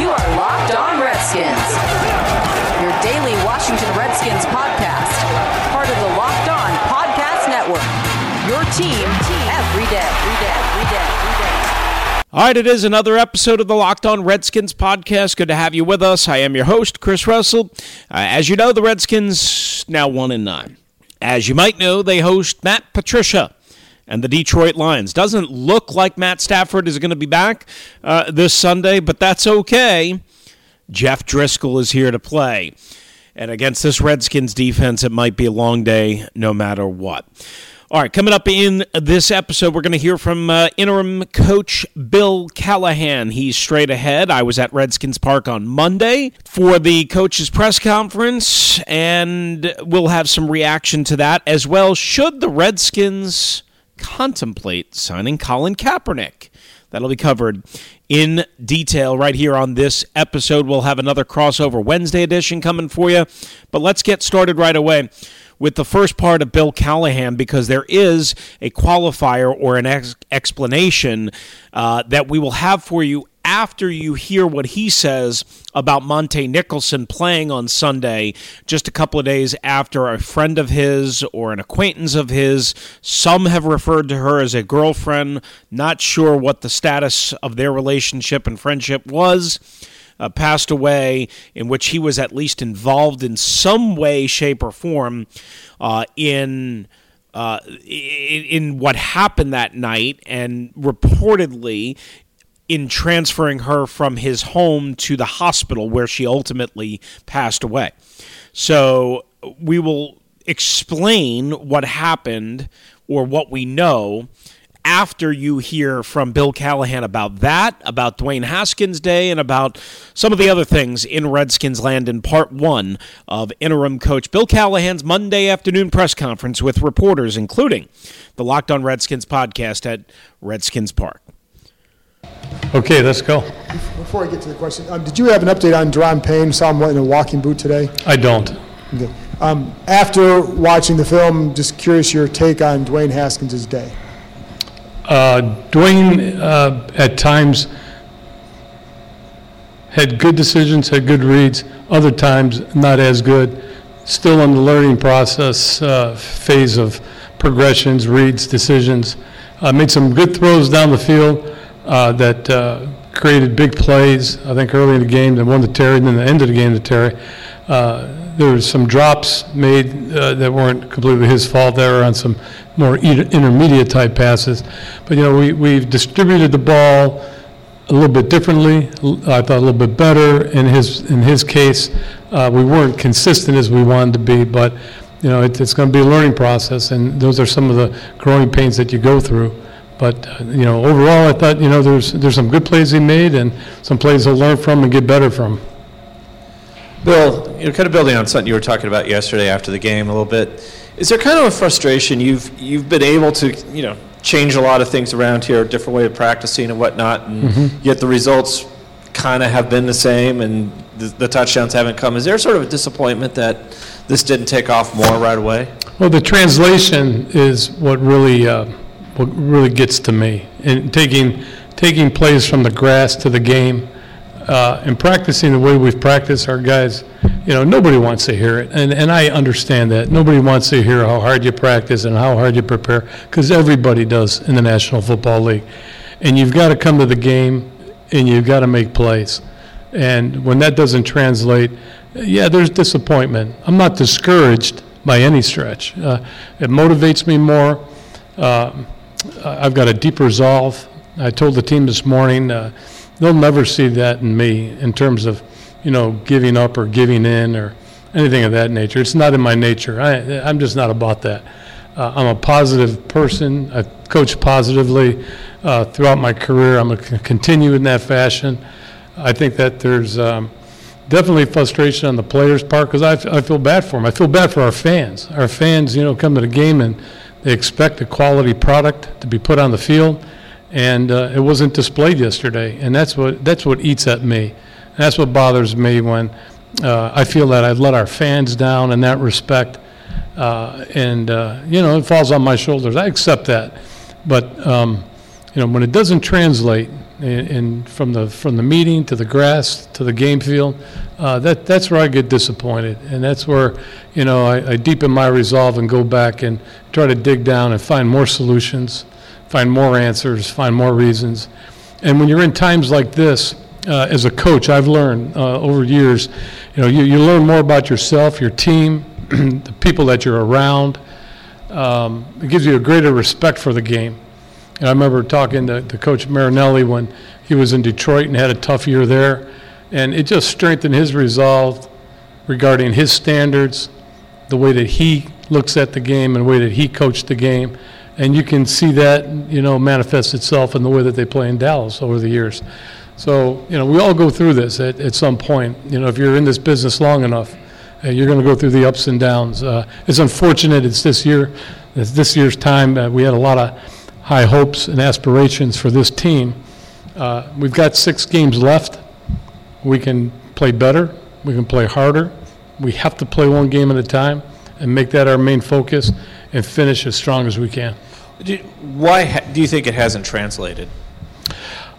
You are Locked On Redskins, your daily Washington Redskins podcast, part of the Locked On Podcast Network. Your team every day, every day, every day, every day. All right, it is another episode of the Locked On Redskins podcast. Good to have you with us. I am your host, Chris Russell. Uh, as you know, the Redskins now one and nine. As you might know, they host Matt Patricia and the Detroit Lions. Doesn't look like Matt Stafford is going to be back uh, this Sunday, but that's okay. Jeff Driskel is here to play. And against this Redskins defense, it might be a long day no matter what. All right, coming up in this episode, we're going to hear from uh, interim coach Bill Callahan. He's straight ahead. I was at Redskins Park on Monday for the coach's press conference, and we'll have some reaction to that as well. Should the Redskins contemplate signing Colin Kaepernick? That'll be covered in detail right here on this episode. We'll have another crossover Wednesday edition coming for you. But let's get started right away with the first part of Bill Callahan because there is a qualifier or an ex- explanation uh, that we will have for you after you hear what he says about Montae Nicholson playing on Sunday, just a couple of days after a friend of his or an acquaintance of his, some have referred to her as a girlfriend, not sure what the status of their relationship and friendship was. Uh, passed away, in which he was at least involved in some way, shape, or form uh, in. Uh, in, in what happened that night, and reportedly in transferring her from his home to the hospital where she ultimately passed away. So we will explain what happened or what we know after you hear from Bill Callahan about that, about Dwayne Haskins Day, and about some of the other things in Redskins land in part one of interim coach Bill Callahan's Monday afternoon press conference with reporters, including the Locked on Redskins podcast at Redskins Park. Okay, let's go. Before I get to the question, um, did you have an update on Daron Payne? Saw him in a walking boot today. I don't. Okay. Um, after watching the film, just curious your take on Dwayne Haskins' day. Uh, Dwayne, uh, at times, had good decisions, had good reads. Other times, not as good. Still in the learning process uh, phase of progressions, reads, decisions. Uh, made some good throws down the field uh, that uh, created big plays. I think early in the game, and one to Terry, and then the end of the game to Terry. Uh, there were some drops made uh, that weren't completely his fault there on some more intermediate type passes. But you know, we we've distributed the ball a little bit differently. I thought a little bit better in his in his case. Uh, we weren't consistent as we wanted to be, but you know, it, it's going to be a learning process, and those are some of the growing pains that you go through. But uh, you know, overall, I thought you know there's there's some good plays he made, and some plays to learn from and get better from. Bill, you know, kind of building on something you were talking about yesterday after the game a little bit. Is there kind of a frustration you've you've been able to you know change a lot of things around here, a different way of practicing and whatnot, and mm-hmm. yet the results kind of have been the same, and the, the, touchdowns haven't come. Is there sort of a disappointment that this didn't take off more right away? Well, the translation is what really uh, what really gets to me, and taking taking plays from the grass to the game uh, and practicing the way we've practiced our guys, you know, nobody wants to hear it. And, and I understand that. Nobody wants to hear how hard you practice and how hard you prepare, because everybody does in the National Football League. And you've got to come to the game and you've got to make plays. And when that doesn't translate, yeah, there's disappointment. I'm not discouraged by any stretch. Uh, it motivates me more. Uh, I've got a deep resolve. I told the team this morning, uh, they'll never see that in me in terms of, you know, giving up or giving in or anything of that nature. It's not in my nature. I, I'm just not about that. Uh, I'm a positive person. I coach positively uh, throughout my career. I'm going to continue in that fashion. I think that there's um, definitely frustration on the players' part because I feel bad for them. I feel bad for our fans. Our fans, you know, come to the game and they expect a quality product to be put on the field, and uh, it wasn't displayed yesterday. And that's what that's what eats at me. And that's what bothers me when uh, I feel that I've let our fans down in that respect. Uh, and uh, you know, it falls on my shoulders. I accept that, but um, you know, when it doesn't translate and, and from the from the meeting to the grass to the game field, uh, that that's where I get disappointed, and that's where you know I, I deepen my resolve and go back and try to dig down and find more solutions, find more answers, find more reasons. And when you're in times like this, uh, as a coach, I've learned uh, over years, you know, you, you learn more about yourself, your team, the people that you're around. Um, it gives you a greater respect for the game. And I remember talking to, to Coach Marinelli when he was in Detroit and had a tough year there, and it just strengthened his resolve regarding his standards, the way that he looks at the game, and the way that he coached the game. And you can see that, you know, manifest itself in the way that they play in Dallas over the years. So, you know, we all go through this at, at some point. You know, if you're in this business long enough, uh, you're going to go through the ups and downs. Uh, it's unfortunate it's this year, it's this year's time. Uh, we had a lot of high hopes and aspirations for this team. Uh, we've got six games left. We can play better. We can play harder. We have to play one game at a time and make that our main focus and finish as strong as we can. Do- Why ha- do you think it hasn't translated?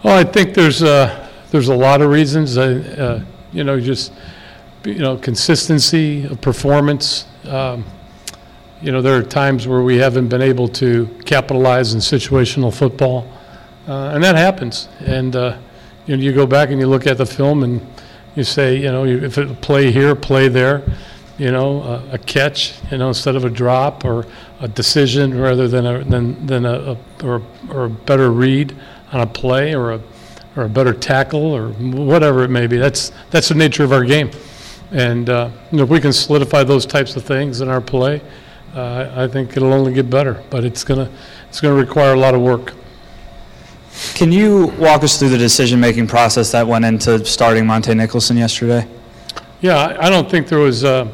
Well, I think there's uh, there's a lot of reasons. Uh, you know, just you know, consistency of performance. Um, you know, there are times where we haven't been able to capitalize in situational football, uh, and that happens. And uh, you know, you go back and you look at the film and you say, you know, if it play here, play there. You know, a, a catch, you know, instead of a drop, or a decision rather than a than than a, a or or a better read on a play, or a or a better tackle, or whatever it may be. That's that's the nature of our game. And uh, you know, if we can solidify those types of things in our play, uh, I think it'll only get better. But it's gonna it's gonna require a lot of work. Can you walk us through the decision-making process that went into starting Montae Nicholson yesterday? Yeah, I don't think there was a,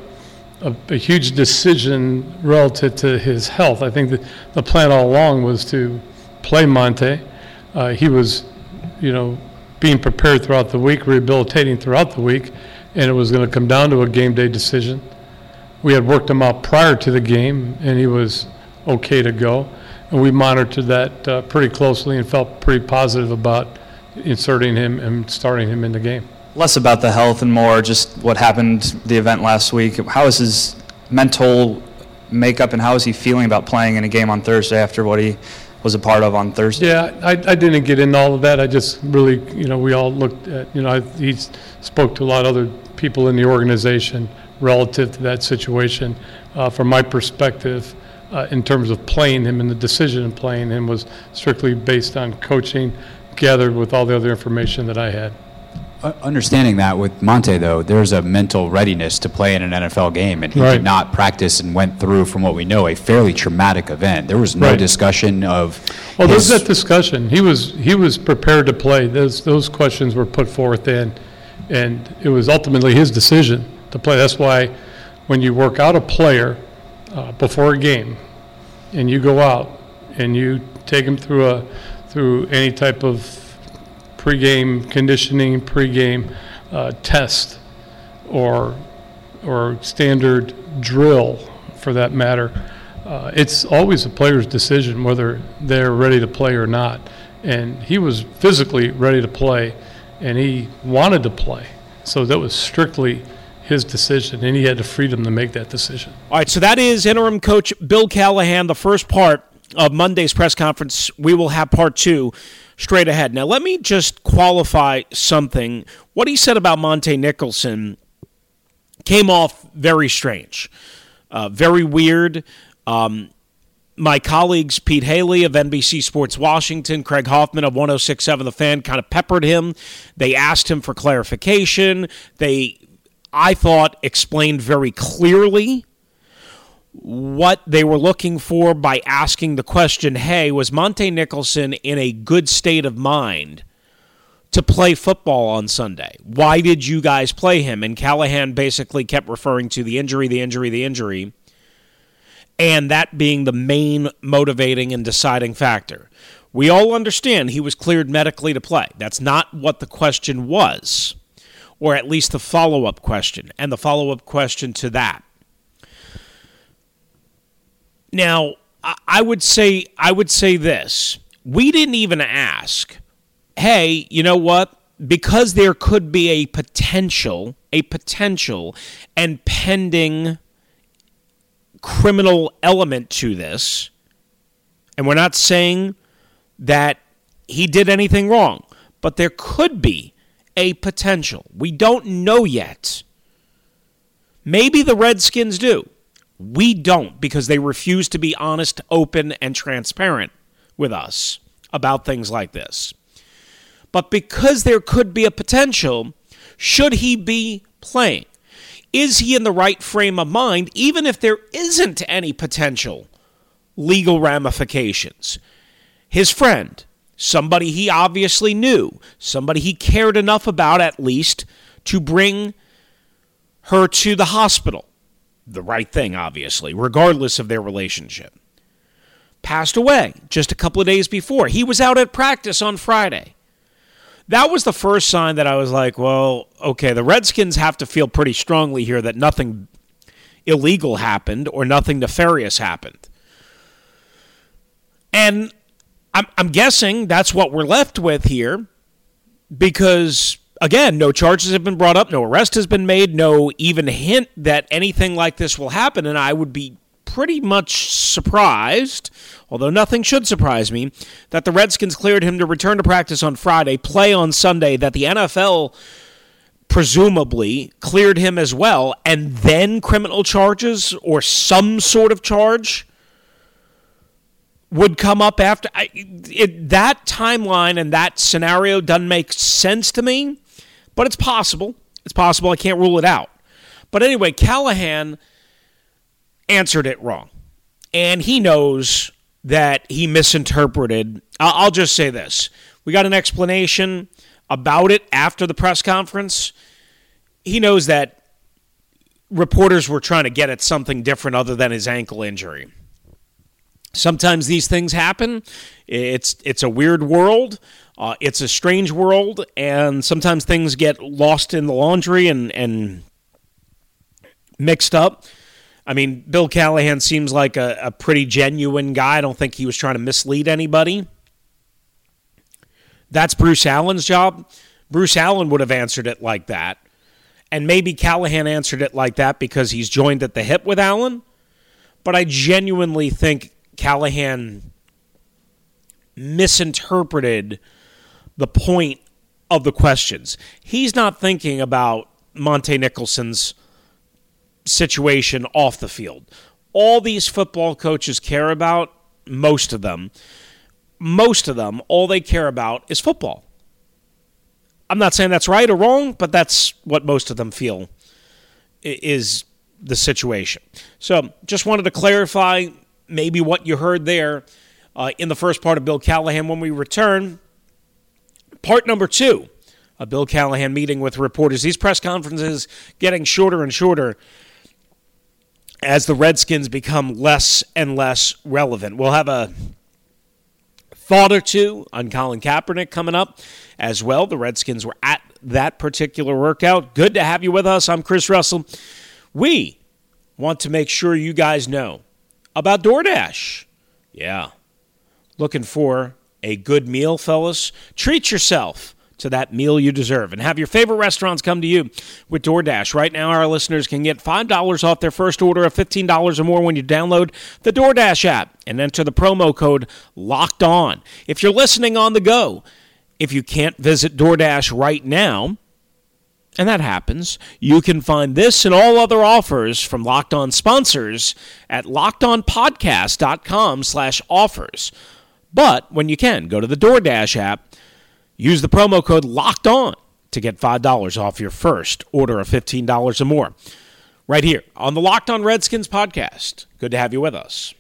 a, a huge decision relative to his health. I think that the plan all along was to play Montae. Uh, he was, you know, being prepared throughout the week, rehabilitating throughout the week, and it was going to come down to a game day decision. We had worked him out prior to the game, and he was okay to go. And we monitored that uh, pretty closely and felt pretty positive about inserting him and starting him in the game. Less about the health and more just what happened, the event last week. How is his mental makeup and how is he feeling about playing in a game on Thursday after what he was a part of on Thursday? Yeah, I, I didn't get into all of that. I just really, you know, we all looked at, you know, I, he spoke to a lot of other people in the organization relative to that situation. Uh, from my perspective, uh, in terms of playing him and the decision of playing him was strictly based on coaching, gathered with all the other information that I had. Uh, Understanding that with Montae, though, there's a mental readiness to play in an NFL game, and he Right. did not practice and went through, from what we know, a fairly traumatic event. There was no Right. discussion of. Well, there's his- that discussion. He was, he was prepared to play. Those, those questions were put forth then, and it was ultimately his decision to play. That's why when you work out a player uh, before a game, and you go out and you take him through a, through any type of pregame conditioning, pregame uh, test, or, or standard drill, for that matter, uh, it's always a player's decision whether they're ready to play or not. And he was physically ready to play, and he wanted to play. So that was strictly his decision, and he had the freedom to make that decision. All right, so that is interim coach Bill Callahan, the first part of Monday's press conference. We will have part two straight ahead. Now, let me just qualify something. What he said about Montae Nicholson came off very strange, uh, very weird. Um, my colleagues Pete Hailey of NBC Sports Washington, Craig Hoffman of 1067 The Fan kind of peppered him. They asked him for clarification. They, I thought, explained very clearly what they were looking for by asking the question hey, was Montae Nicholson in a good state of mind to play football on Sunday? Why did you guys play him? And Callahan basically kept referring to the injury, the injury, the injury, and that being the main motivating and deciding factor. We all understand he was cleared medically to play. That's not what the question was, or at least the follow up question, and the follow up question to that. Now, I would say I would say this. We didn't even ask, hey, you know what? Because there could be a potential, a potential and pending criminal element to this, and we're not saying that he did anything wrong, but there could be a potential. We don't know yet. Maybe the Redskins do. We don't because they refuse to be honest, open, and transparent with us about things like this. But because there could be a potential, should he be playing? Is he in the right frame of mind, even if there isn't any potential legal ramifications? His friend, somebody he obviously knew, somebody he cared enough about at least to bring her to the hospital the right thing, obviously, regardless of their relationship. Passed away just a couple of days before. He was out at practice on Friday. That was the first sign that I was like, well, okay, the Redskins have to feel pretty strongly here that nothing illegal happened or nothing nefarious happened. And I'm, I'm guessing that's what we're left with here because again, no charges have been brought up, no arrest has been made, no even hint that anything like this will happen. And I would be pretty much surprised, although nothing should surprise me, that the Redskins cleared him to return to practice on Friday, play on Sunday, that the NFL presumably cleared him as well, and then criminal charges or some sort of charge would come up after I, it, that timeline and that scenario doesn't make sense to me but it's possible. It's possible. I can't rule it out. But anyway, Callahan answered it wrong. And he knows that he misinterpreted. I'll just say this we got an explanation about it after the press conference. He knows that reporters were trying to get at something different other than his ankle injury. Sometimes these things happen. It's it's a weird world. Uh, it's a strange world, and sometimes things get lost in the laundry and, and mixed up. I mean, Bill Callahan seems like a, a pretty genuine guy. I don't think he was trying to mislead anybody. That's Bruce Allen's job. Bruce Allen would have answered it like that. And maybe Callahan answered it like that because he's joined at the hip with Allen. But I genuinely think Callahan misinterpreted the point of the questions. He's not thinking about Montae Nicholson's situation off the field. All these football coaches care about, most of them, most of them, all they care about is football. I'm not saying that's right or wrong, but that's what most of them feel is the situation. So just wanted to clarify maybe what you heard there uh, in the first part of Bill Callahan when we return. Part number two, a Bill Callahan meeting with reporters. These press conferences getting shorter and shorter as the Redskins become less and less relevant. We'll have a thought or two on Colin Kaepernick coming up as well. The Redskins were at that particular workout. Good to have you with us. I'm Chris Russell. We want to make sure you guys know about DoorDash. Yeah. Looking for a good meal, fellas? Treat yourself to that meal you deserve and have your favorite restaurants come to you with DoorDash. Right now, our listeners can get $5 off their first order of $15 or more when you download the DoorDash app and enter the promo code LOCKED ON. If you're listening on the go, if you can't visit DoorDash right now, and that happens, you can find this and all other offers from Locked On sponsors at lockedonpodcast.com slash offers. But when you can, go to the DoorDash app, use the promo code LOCKED ON to get $5 off your first order of $15 or more. Right here on the Locked On Redskins podcast. Good to have you with us.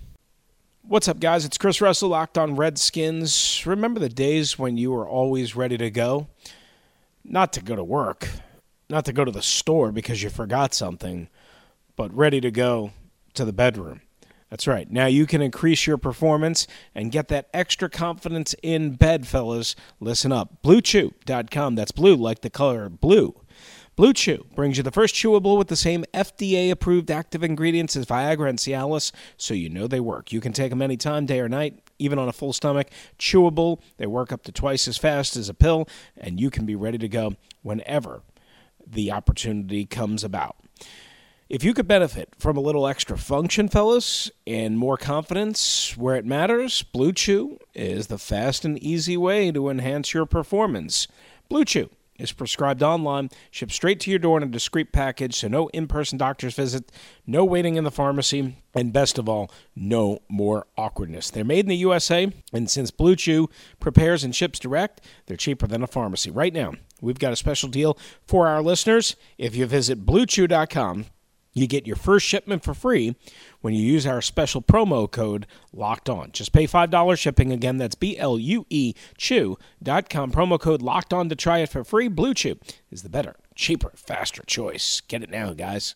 What's up, guys? It's Chris Russell, Locked On Redskins. Remember the days when you were always ready to go? not to go to work, not to go to the store because you forgot something, but ready to go to the bedroom. That's right. Now you can increase your performance and get that extra confidence in bed, fellas. Listen up. BlueChew.com. That's blue like the color blue. Blue Chew brings you the first chewable with the same FDA approved active ingredients as Viagra and Cialis, so you know they work. You can take them anytime, day or night, even on a full stomach. Chewable, they work up to twice as fast as a pill, and you can be ready to go whenever the opportunity comes about. If you could benefit from a little extra function, fellas, and more confidence where it matters, Blue Chew is the fast and easy way to enhance your performance. Blue Chew is prescribed online, shipped straight to your door in a discreet package, so no in person doctor's visit, no waiting in the pharmacy, and best of all, no more awkwardness. They're made in the USA, and since Blue Chew prepares and ships direct, they're cheaper than a pharmacy. Right now, we've got a special deal for our listeners. If you visit bluechew.com, you get your first shipment for free when you use our special promo code locked on. Just pay $5 shipping. Again, that's B L U E Chew.com. Promo code locked on to try it for free. Blue Chew is the better, cheaper, faster choice. Get it now, guys.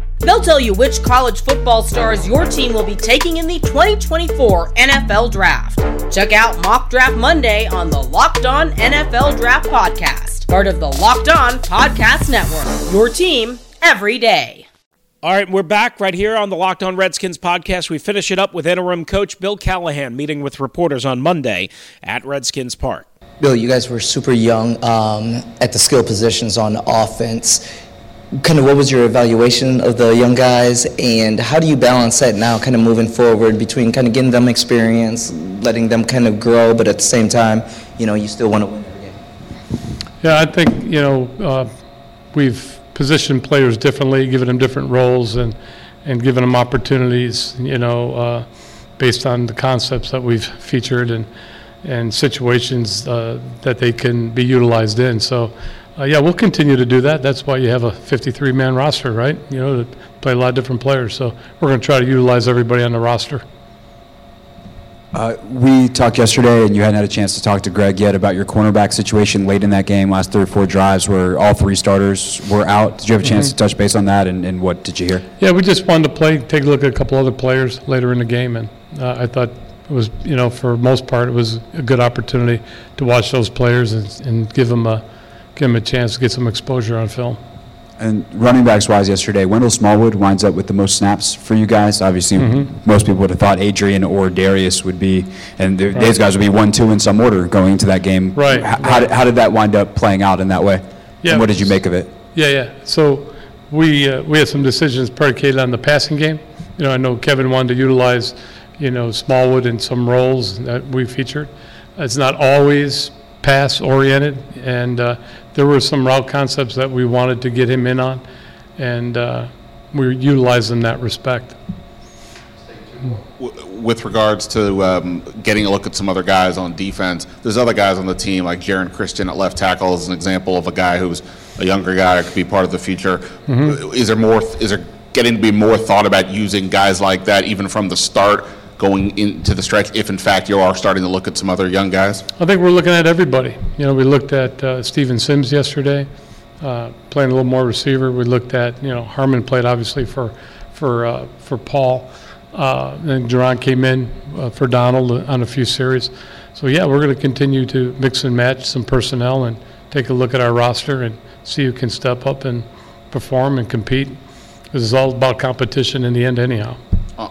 They'll tell you which college football stars your team will be taking in the 2024 NFL Draft. Check out Mock Draft Monday on the Locked On NFL Draft Podcast, part of the Locked On Podcast Network. Your team every day. All right, we're back right here on the Locked On Redskins podcast. We finish it up with interim coach Bill Callahan meeting with reporters on Monday at Redskins Park. Bill, you guys were super young um, at the skill positions on offense kind of what was your evaluation of the young guys and how do you balance that now kind of moving forward between kind of getting them experience letting them kind of grow but at the same time you know you still want to win every game? Yeah i think you know uh, we've positioned players differently given them different roles and and given them opportunities you know uh, based on the concepts that we've featured and and situations uh, that they can be utilized in. So uh, yeah, we'll continue to do that. That's why you have a 53 man roster, right? You know, to play a lot of different players. So we're going to try to utilize everybody on the roster. Uh, we talked yesterday, and you hadn't had a chance to talk to Greg yet about your cornerback situation late in that game, last three or four drives where all three starters were out. Did you have a chance mm-hmm. to touch base on that, and, and, what did you hear? Yeah, we just wanted to play, take a look at a couple other players later in the game, and uh, I thought it was, you know, for most part, it was a good opportunity to watch those players and, and give them a give him a chance to get some exposure on film. And running backs wise, yesterday, Wendell Smallwood winds up with the most snaps for you guys. Obviously, mm-hmm. most people would have thought Adrian or Darius would be, and right. these guys would be one, two in some order going into that game. Right. H- right. How, did, how did that wind up playing out in that way? Yeah. And what did you make of it? Yeah, yeah. So we uh, we had some decisions predicated on the passing game. You know, I know Kevin wanted to utilize, you know, Smallwood in some roles that we featured. It's not always pass oriented, and uh, there were some route concepts that we wanted to get him in on, and uh, we utilized in that respect. With regards to um, getting a look at some other guys on defense, there's other guys on the team like Geron Christian at left tackle is an example of a guy who's a younger guy that could be part of the future. Mm-hmm. Is there more? Is there getting to be more thought about using guys like that even from the start? Going into the stretch if in fact you are starting to look at some other young guys? I think we're looking at everybody. You know, we looked at uh, Steven Sims yesterday, uh, playing a little more receiver. We looked at, you know, Harmon played obviously for for uh, for Paul. Uh, and Duran came in uh, for Donald on a few series. So yeah, we're going to continue to mix and match some personnel and take a look at our roster and see who can step up and perform and compete. This is all about competition in the end, anyhow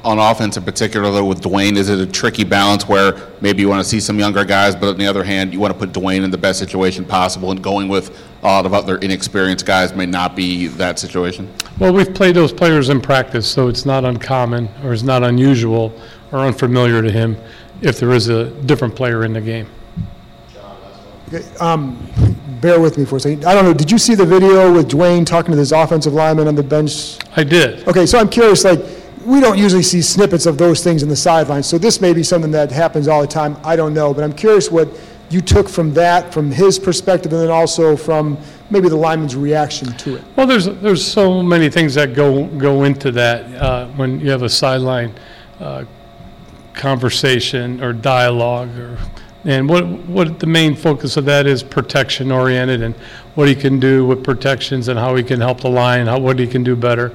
on offense in particular, though, with Dwayne, is it a tricky balance where maybe you want to see some younger guys, but on the other hand, you want to put Dwayne in the best situation possible, and going with a lot of other inexperienced guys may not be that situation? Well, we've played those players in practice, so it's not uncommon or it's not unusual or unfamiliar to him if there is a different player in the game. Okay, um, bear with me for a second. I don't know. Did you see the video with Dwayne talking to this offensive lineman on the bench? I did. Okay, so I'm curious, like we don't usually see snippets of those things in the sidelines. So this may be something that happens all the time. I don't know, but I'm curious what you took from that, from his perspective, and then also from maybe the lineman's reaction to it? Well, there's there's so many things that go go into that uh, when you have a sideline uh, conversation or dialogue, or and what what the main focus of that is protection oriented and what he can do with protections and how he can help the line, how what he can do better,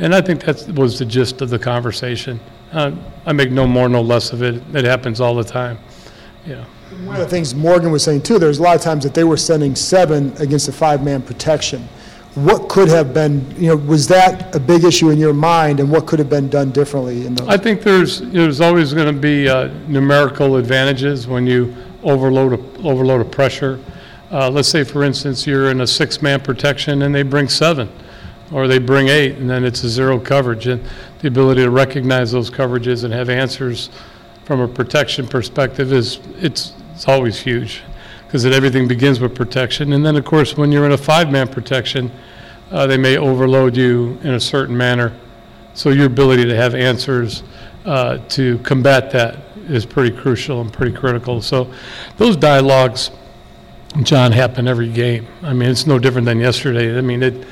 and I think that was the gist of the conversation. Uh, I make no more, no less of it. It happens all the time. Yeah. One of the things Morgan was saying too, there's a lot of times that they were sending seven against a five-man protection. What could have been, you know, was that a big issue in your mind, and what could have been done differently in those? I think there's there's always going to be uh, numerical advantages when you overload a, overload a pressure. Uh, let's say, for instance, you're in a six-man protection and they bring seven, or they bring eight, and then it's a zero coverage. And the ability to recognize those coverages and have answers from a protection perspective is it's it's always huge because everything begins with protection. And then, of course, when you're in a five-man protection, uh, they may overload you in a certain manner. So your ability to have answers uh, to combat that is pretty crucial and pretty critical. So those dialogues, John, happen every game. I mean, it's no different than yesterday. I mean, it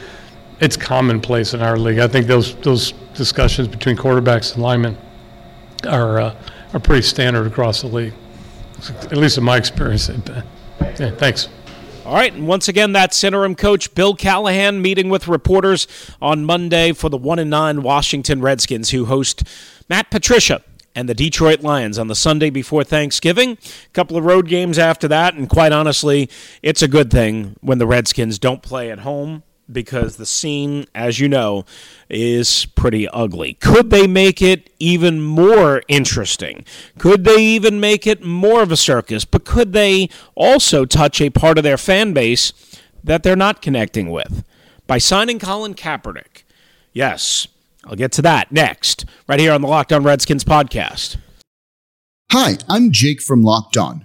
it's commonplace in our league. I think those those discussions between quarterbacks and linemen are uh, are pretty standard across the league. At least in my experience. Yeah, thanks. All right, and once again, that's interim coach Bill Callahan meeting with reporters on Monday for the one and nine Washington Redskins, who host Matt Patricia and the Detroit Lions on the Sunday before Thanksgiving. A couple of road games after that, and quite honestly, it's a good thing when the Redskins don't play at home because the scene, as you know, is pretty ugly. Could they make it even more interesting? Could they even make it more of a circus? But could they also touch a part of their fan base that they're not connecting with by signing Colin Kaepernick? Yes, I'll get to that next, right here on the Locked On Redskins podcast. Hi, I'm Jake from Locked On.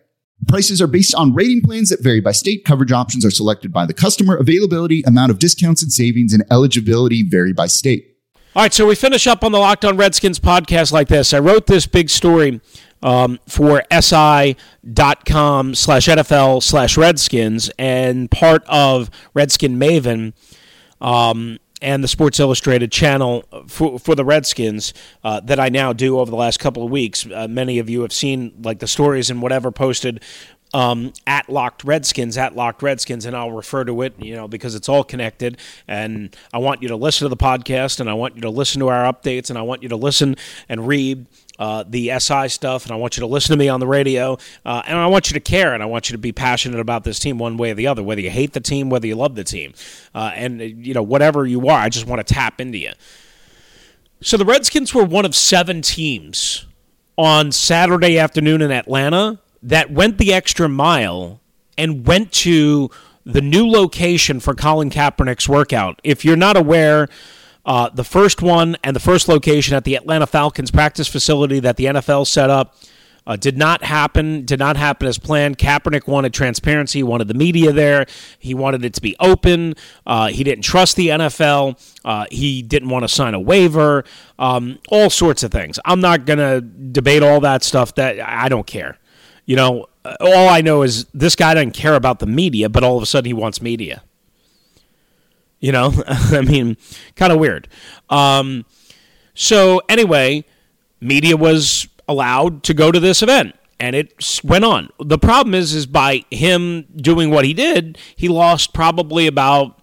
Prices are based on rating plans that vary by state. Coverage options are selected by the customer. Availability, amount of discounts and savings, and eligibility vary by state. All right, so we finish up on the Locked On Redskins podcast like this. I wrote this big story um, for si.com slash NFL slash Redskins, and part of Redskin Maven um, and the Sports Illustrated channel for, for the Redskins uh, that I now do over the last couple of weeks. Uh, many of you have seen like the stories and whatever posted um, at Locked Redskins, at Locked Redskins, and I'll refer to it, you know, because it's all connected. And I want you to listen to the podcast, and I want you to listen to our updates, and I want you to listen and read uh, the SI stuff, and I want you to listen to me on the radio, uh, and I want you to care, and I want you to be passionate about this team one way or the other, whether you hate the team, whether you love the team, uh, and you know whatever you are. I just want to tap into you. So the Redskins were one of seven teams on Saturday afternoon in Atlanta that went the extra mile and went to the new location for Colin Kaepernick's workout. If you're not aware, uh, the first one and the first location at the Atlanta Falcons practice facility that the NFL set up uh, did not happen. Did not happen as planned. Kaepernick wanted transparency. He wanted the media there. He wanted it to be open. Uh, he didn't trust the NFL. Uh, he didn't want to sign a waiver. Um, all sorts of things. I'm not gonna debate all that stuff. That I don't care. You know, all I know is this guy doesn't care about the media, but all of a sudden he wants media. You know, I mean, kind of weird. Um, so anyway, media was allowed to go to this event and it went on. The problem is, is by him doing what he did, he lost probably about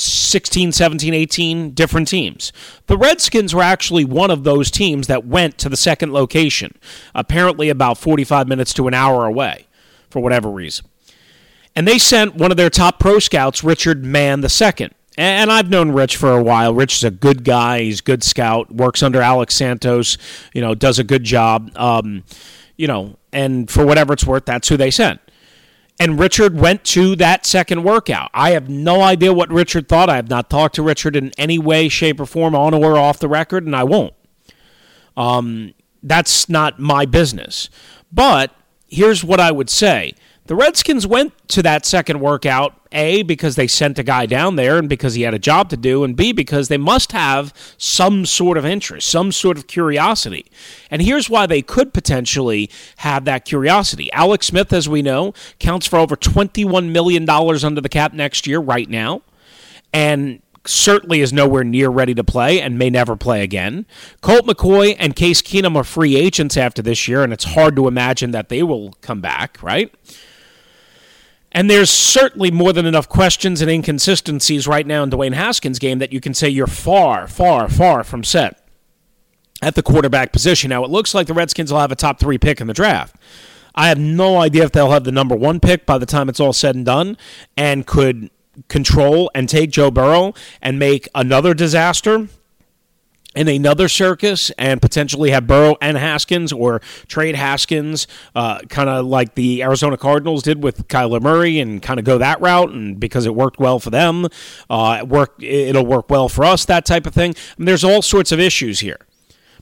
16, 17, 18 different teams. The Redskins were actually one of those teams that went to the second location, apparently about 45 minutes to an hour away for whatever reason. And they sent one of their top pro scouts, Richard Mann II. And I've known Rich for a while. Rich is a good guy. He's a good scout. Works under Alex Santos. You know, does a good job. Um, you know, and for whatever it's worth, that's who they sent. And Richard went to that second workout. I have no idea what Richard thought. I have not talked to Richard in any way, shape, or form, on or off the record, and I won't. Um, that's not my business. But here's what I would say the Redskins went to that second workout, A, because they sent a guy down there and because he had a job to do, and B, because they must have some sort of interest, some sort of curiosity. And here's why they could potentially have that curiosity. Alex Smith, as we know, counts for over $21 million under the cap next year, right now. And certainly is nowhere near ready to play and may never play again. Colt McCoy and Case Keenum are free agents after this year, and it's hard to imagine that they will come back, right? And there's certainly more than enough questions and inconsistencies right now in Dwayne Haskins' game that you can say you're far, far, far from set at the quarterback position. Now, it looks like the Redskins will have a top three pick in the draft. I have no idea if they'll have the number one pick by the time it's all said and done and could control and take Joe Burrow and make another disaster in another circus and potentially have Burrow and Haskins or trade Haskins, uh, kind of like the Arizona Cardinals did with Kyler Murray, and kind of go that route. And because it worked well for them, uh, it work it'll work well for us. That type of thing. I mean, there's all sorts of issues here.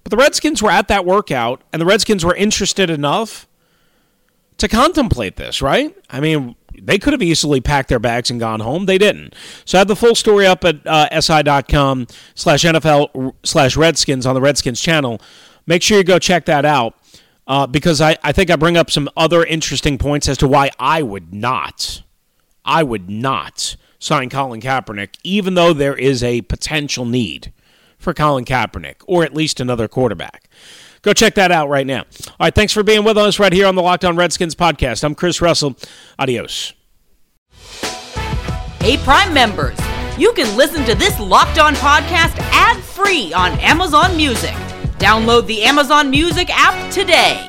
But the Redskins were at that workout, and the Redskins were interested enough to contemplate this, right? I mean, they could have easily packed their bags and gone home. They didn't. So I have the full story up at uh, si.com slash NFL slash Redskins on the Redskins channel. Make sure you go check that out uh, because I, I think I bring up some other interesting points as to why I would not, I would not sign Colin Kaepernick, even though there is a potential need for Colin Kaepernick or at least another quarterback. Go check that out right now. All right, thanks for being with us right here on the Locked On Redskins podcast. I'm Chris Russell. Adios. Hey, Prime members, you can listen to this Locked On podcast ad free on Amazon Music. Download the Amazon Music app today.